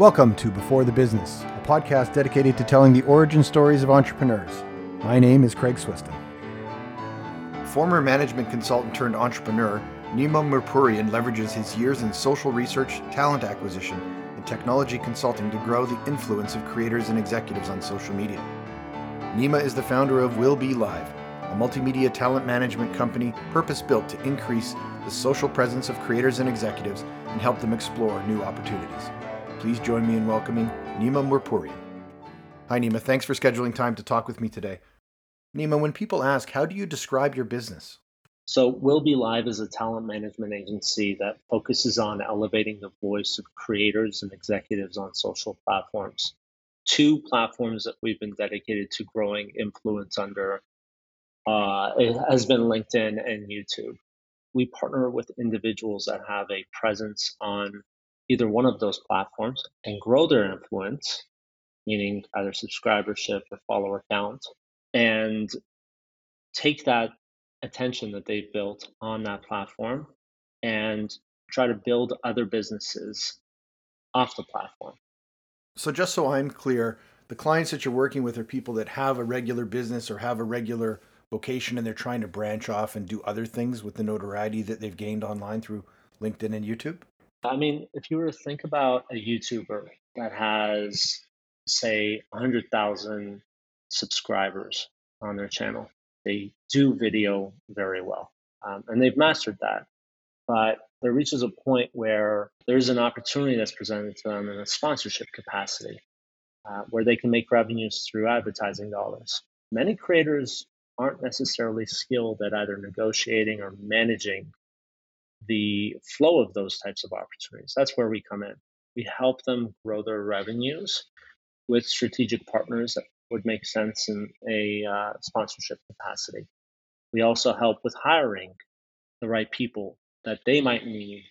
Welcome to Before the Business, a podcast dedicated to telling the origin stories of entrepreneurs. My name is Craig Swiston. Former management consultant turned entrepreneur, Nima Murpurian leverages his years in social research, talent acquisition, and technology consulting to grow the influence of creators and executives on social media. Nima is the founder of Will Be Live, a multimedia talent management company purpose built to increase the social presence of creators and executives and help them explore new opportunities. Please join me in welcoming Nima Murpurian. Hi, Nima. Thanks for scheduling time to talk with me today. Nima, when people ask, how do you describe your business? So, Will Be Live is a talent management agency that focuses on elevating the voice of creators and executives on social platforms. Two platforms that we've been dedicated to growing influence under uh, has been LinkedIn and YouTube. We partner with individuals that have a presence on either one of those platforms and grow their influence, meaning either subscribership or follower count, and take that attention that they've built on that platform and try to build other businesses off the platform. So, just so I'm clear, the clients that you're working with are people that have a regular business or have a regular vocation and they're trying to branch off and do other things with the notoriety that they've gained online through LinkedIn and YouTube? I mean, if you were to think about a YouTuber that has, say, 100,000 subscribers on their channel, they do video very well um, and they've mastered that. But there reaches a point where there's an opportunity that's presented to them in a sponsorship capacity uh, where they can make revenues through advertising dollars. Many creators aren't necessarily skilled at either negotiating or managing the flow of those types of opportunities. That's where we come in. We help them grow their revenues with strategic partners that would make sense in a uh, sponsorship capacity. We also help with hiring the right people that they might need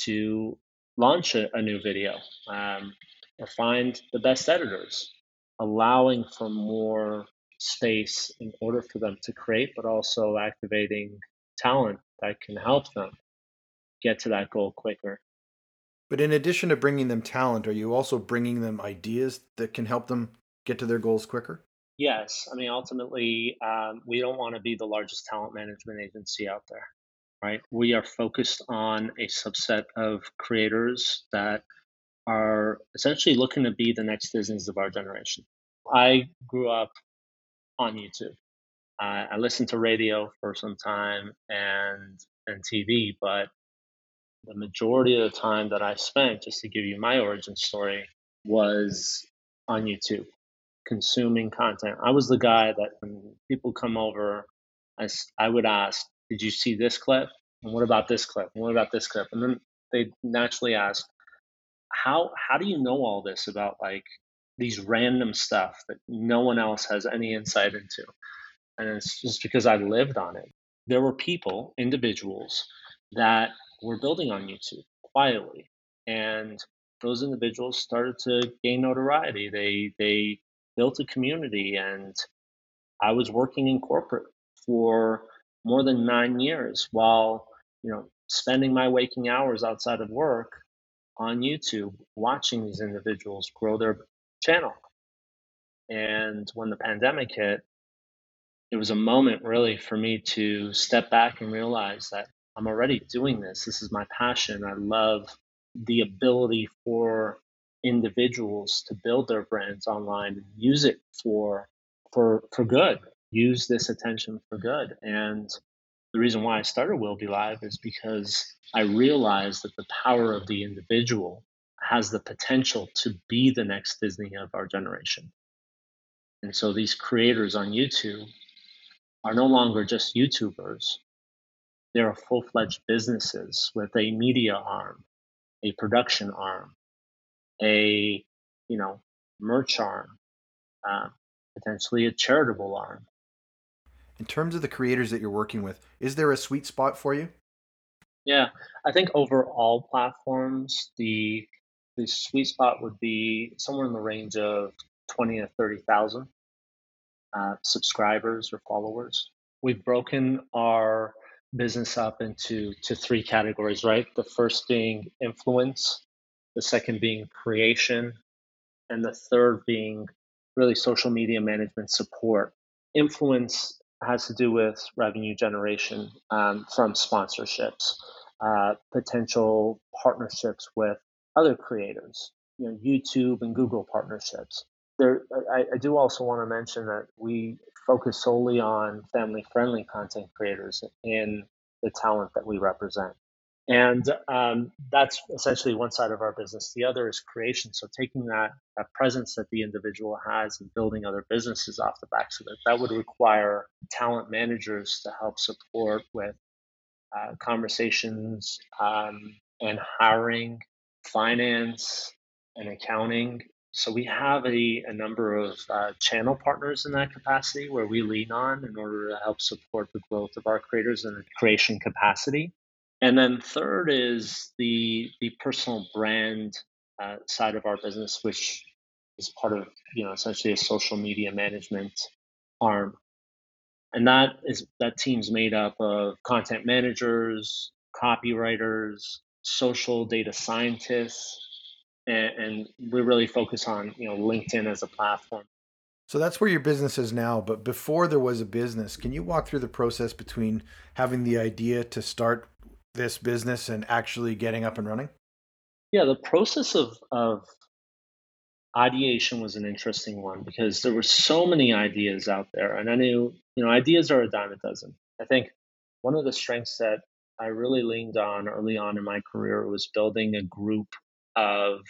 to launch a, a new video um, or find the best editors, allowing for more space in order for them to create, but also activating talent that can help them get to that goal quicker. But in addition to bringing them talent, are you also bringing them ideas that can help them get to their goals quicker? Yes. I mean, ultimately, um, we don't want to be the largest talent management agency out there, right? We are focused on a subset of creators that are essentially looking to be the next Disney's of our generation. I grew up on YouTube. Uh, I listened to radio for some time and and TV, but the majority of the time that I spent, just to give you my origin story, was on YouTube, consuming content. I was the guy that when people come over, I, I would ask, Did you see this clip? And what about this clip? And what about this clip? And then they naturally ask, how how do you know all this about like these random stuff that no one else has any insight into and it's just because i lived on it there were people individuals that were building on YouTube quietly. And those individuals started to gain notoriety. They they built a community and I was working in corporate for more than nine years while, you know, spending my waking hours outside of work on YouTube watching these individuals grow their channel. And when the pandemic hit, it was a moment really for me to step back and realize that I'm already doing this. This is my passion. I love the ability for individuals to build their brands online and use it for for for good. Use this attention for good. And the reason why I started Will Be Live is because I realized that the power of the individual has the potential to be the next Disney of our generation. And so these creators on YouTube are no longer just YouTubers, there are full-fledged businesses with a media arm, a production arm, a you know merch arm, uh, potentially a charitable arm. In terms of the creators that you're working with, is there a sweet spot for you? Yeah, I think over all platforms, the the sweet spot would be somewhere in the range of twenty to thirty thousand uh, subscribers or followers. We've broken our business up into to three categories, right? The first being influence, the second being creation, and the third being really social media management support. Influence has to do with revenue generation um, from sponsorships, uh, potential partnerships with other creators, you know, YouTube and Google partnerships. There, I, I do also want to mention that we focus solely on family-friendly content creators in the talent that we represent. And um, that's essentially one side of our business. The other is creation. So taking that, that presence that the individual has and building other businesses off the backs of it, that would require talent managers to help support with uh, conversations um, and hiring, finance, and accounting. So we have a, a number of uh, channel partners in that capacity where we lean on in order to help support the growth of our creators and creation capacity. And then third is the the personal brand uh, side of our business, which is part of you know essentially a social media management arm, and that is that team's made up of content managers, copywriters, social data scientists, and, and we really focus on you know LinkedIn as a platform. So that's where your business is now. But before there was a business, can you walk through the process between having the idea to start this business and actually getting up and running? Yeah, the process of of ideation was an interesting one because there were so many ideas out there, and I knew you know ideas are a dime a dozen. I think one of the strengths that I really leaned on early on in my career was building a group of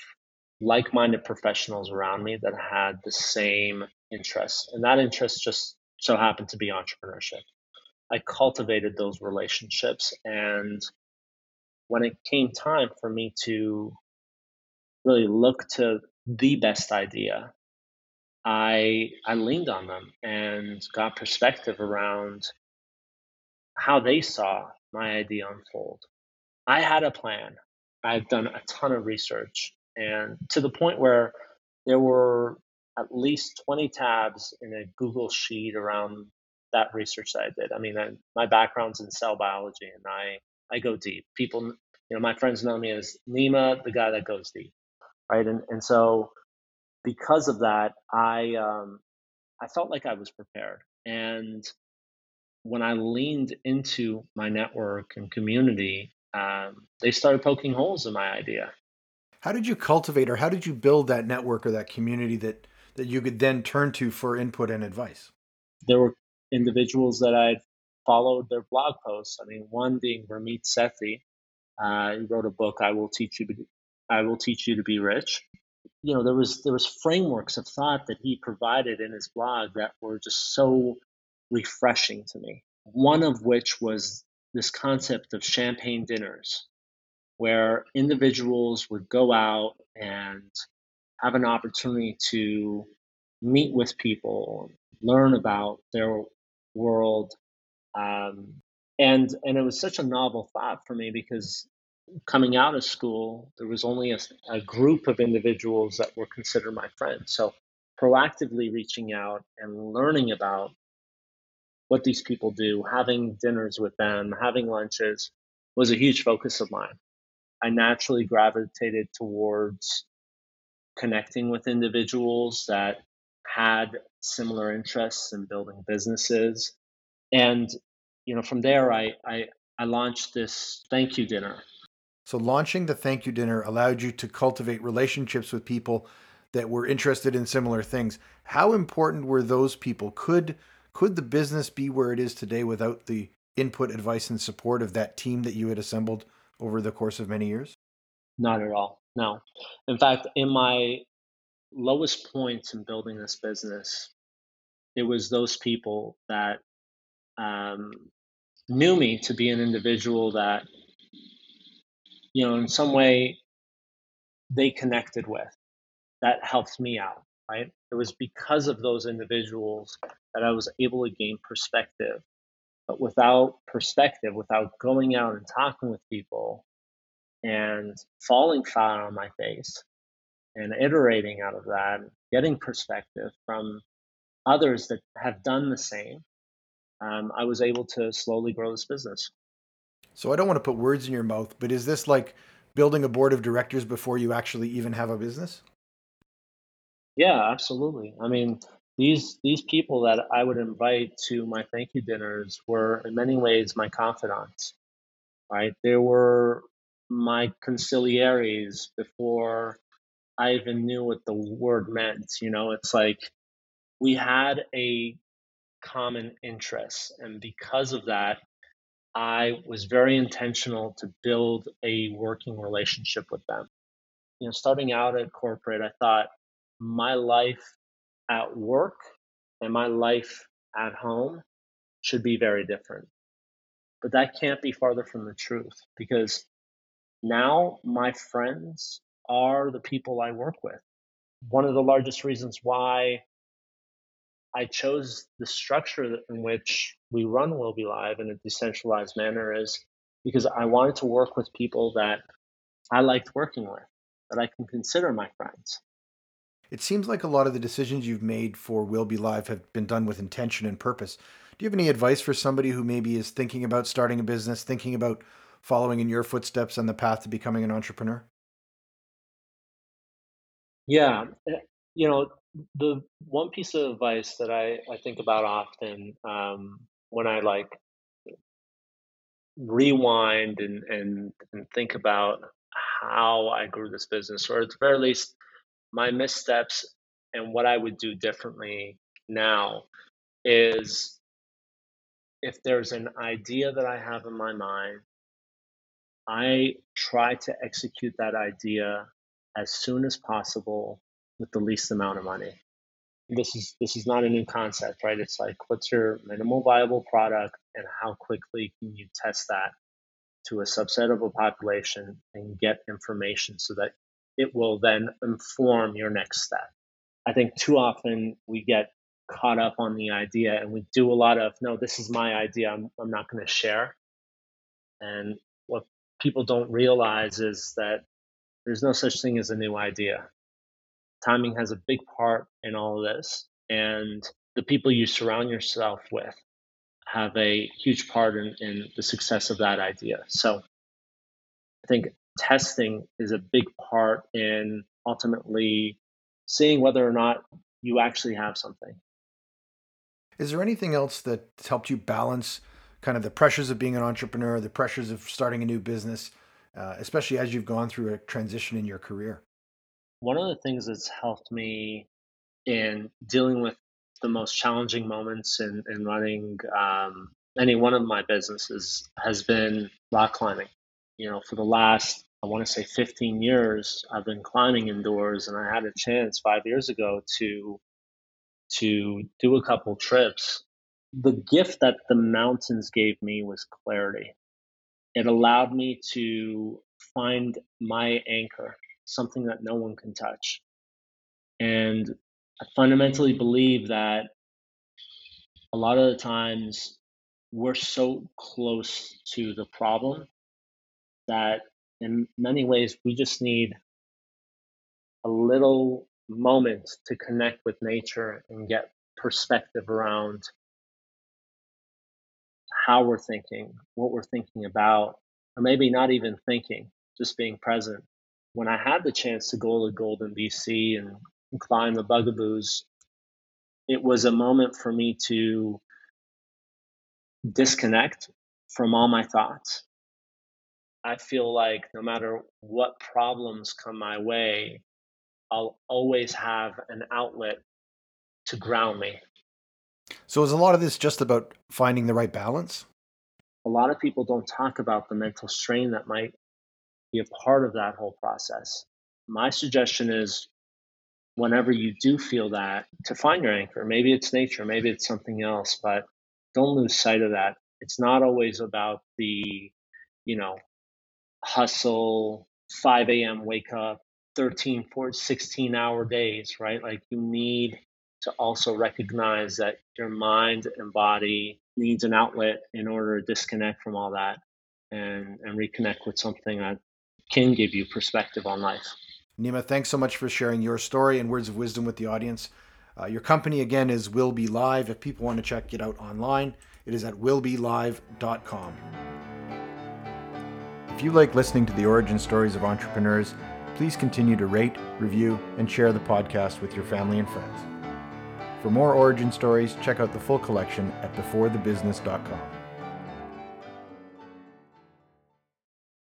like-minded professionals around me that had the same interests, and that interest just so happened to be entrepreneurship. I cultivated those relationships. And when it came time for me to really look to the best idea, I I leaned on them and got perspective around how they saw my idea unfold. I had a plan. I've done a ton of research and to the point where there were at least 20 tabs in a Google sheet around that research that I did. I mean, I, my background's in cell biology, and I I go deep. People, you know, my friends know me as Nima, the guy that goes deep, right? And and so because of that, I um, I felt like I was prepared, and when I leaned into my network and community, um, they started poking holes in my idea. How did you cultivate, or how did you build that network or that community that that you could then turn to for input and advice? There were individuals that I'd followed their blog posts. I mean, one being Ramit Sethi. Uh, he wrote a book, "I Will Teach You to I Will Teach You to Be Rich." You know, there was there was frameworks of thought that he provided in his blog that were just so refreshing to me. One of which was this concept of champagne dinners, where individuals would go out and have an opportunity to meet with people, learn about their world. Um, and and it was such a novel thought for me because coming out of school, there was only a, a group of individuals that were considered my friends. So proactively reaching out and learning about what these people do, having dinners with them, having lunches was a huge focus of mine. I naturally gravitated towards connecting with individuals that had similar interests in building businesses. And, you know, from there, I, I, I launched this thank you dinner. So, launching the thank you dinner allowed you to cultivate relationships with people that were interested in similar things. How important were those people? Could could the business be where it is today without the input, advice, and support of that team that you had assembled over the course of many years? Not at all. No. In fact, in my lowest points in building this business, it was those people that um, knew me to be an individual that, you know, in some way they connected with that helped me out, right? It was because of those individuals that I was able to gain perspective. But without perspective, without going out and talking with people and falling flat on my face, and iterating out of that, getting perspective from others that have done the same, um, I was able to slowly grow this business. So I don't want to put words in your mouth, but is this like building a board of directors before you actually even have a business? Yeah, absolutely. I mean, these these people that I would invite to my thank you dinners were in many ways my confidants. Right? They were my consiglieres before I even knew what the word meant. You know, it's like we had a common interest, and because of that, I was very intentional to build a working relationship with them. You know, starting out at corporate, I thought my life at work and my life at home should be very different. But that can't be farther from the truth because now my friends are the people I work with. One of the largest reasons why I chose the structure in which we run Will Be Live in a decentralized manner is because I wanted to work with people that I liked working with, that I can consider my friends. It seems like a lot of the decisions you've made for Will Be Live have been done with intention and purpose. Do you have any advice for somebody who maybe is thinking about starting a business, thinking about following in your footsteps on the path to becoming an entrepreneur? Yeah, eh, you know, the one piece of advice that I, I think about often um, when I like rewind and, and, and think about how I grew this business, or at the very least, my missteps and what I would do differently now is if there's an idea that I have in my mind, I try to execute that idea as soon as possible with the least amount of money. This is this is not a new concept, right? It's like what's your minimal viable product and how quickly can you test that to a subset of a population and get information so that it will then inform your next step. I think too often we get caught up on the idea and we do a lot of, no, this is my idea, I'm, I'm not going to share. And what people don't realize is that there's no such thing as a new idea. Timing has a big part in all of this. And the people you surround yourself with have a huge part in, in the success of that idea. So I think testing is a big part in ultimately seeing whether or not you actually have something. Is there anything else that helped you balance kind of the pressures of being an entrepreneur, the pressures of starting a new business, uh, especially as you've gone through a transition in your career? One of the things that's helped me in dealing with the most challenging moments in, in running um, any one of my businesses has been rock climbing. You know, for the last I want to say 15 years, I've been climbing indoors, and I had a chance five years ago to to do a couple trips. The gift that the mountains gave me was clarity. It allowed me to find my anchor, something that no one can touch. And I fundamentally believe that a lot of the times we're so close to the problem that in many ways, we just need a little moment to connect with nature and get perspective around how we're thinking, what we're thinking about, or maybe not even thinking, just being present. When I had the chance to go to Golden, BC and, climb the Bugaboos, it was a moment for me to disconnect from all my thoughts I feel like no matter what problems come my way, I'll always have an outlet to ground me. So, is a lot of this just about finding the right balance? A lot of people don't talk about the mental strain that might be a part of that whole process. My suggestion is whenever you do feel that, to find your anchor. Maybe it's nature, maybe it's something else, but don't lose sight of that. It's not always about the, you know, hustle, 5 a.m. wake up, 13, 14, 16 hour days, right? Like you need to also recognize that your mind and body needs an outlet in order to disconnect from all that and, and reconnect with something that can give you perspective on life. Nima, thanks so much for sharing your story and words of wisdom with the audience. Uh, your company again is Will Be Live. If people want to check it out online, it is at willbelive.com. If you like listening to the origin stories of entrepreneurs, please continue to rate, review, and share the podcast with your family and friends. For more origin stories, check out the full collection at beforethebusiness.com.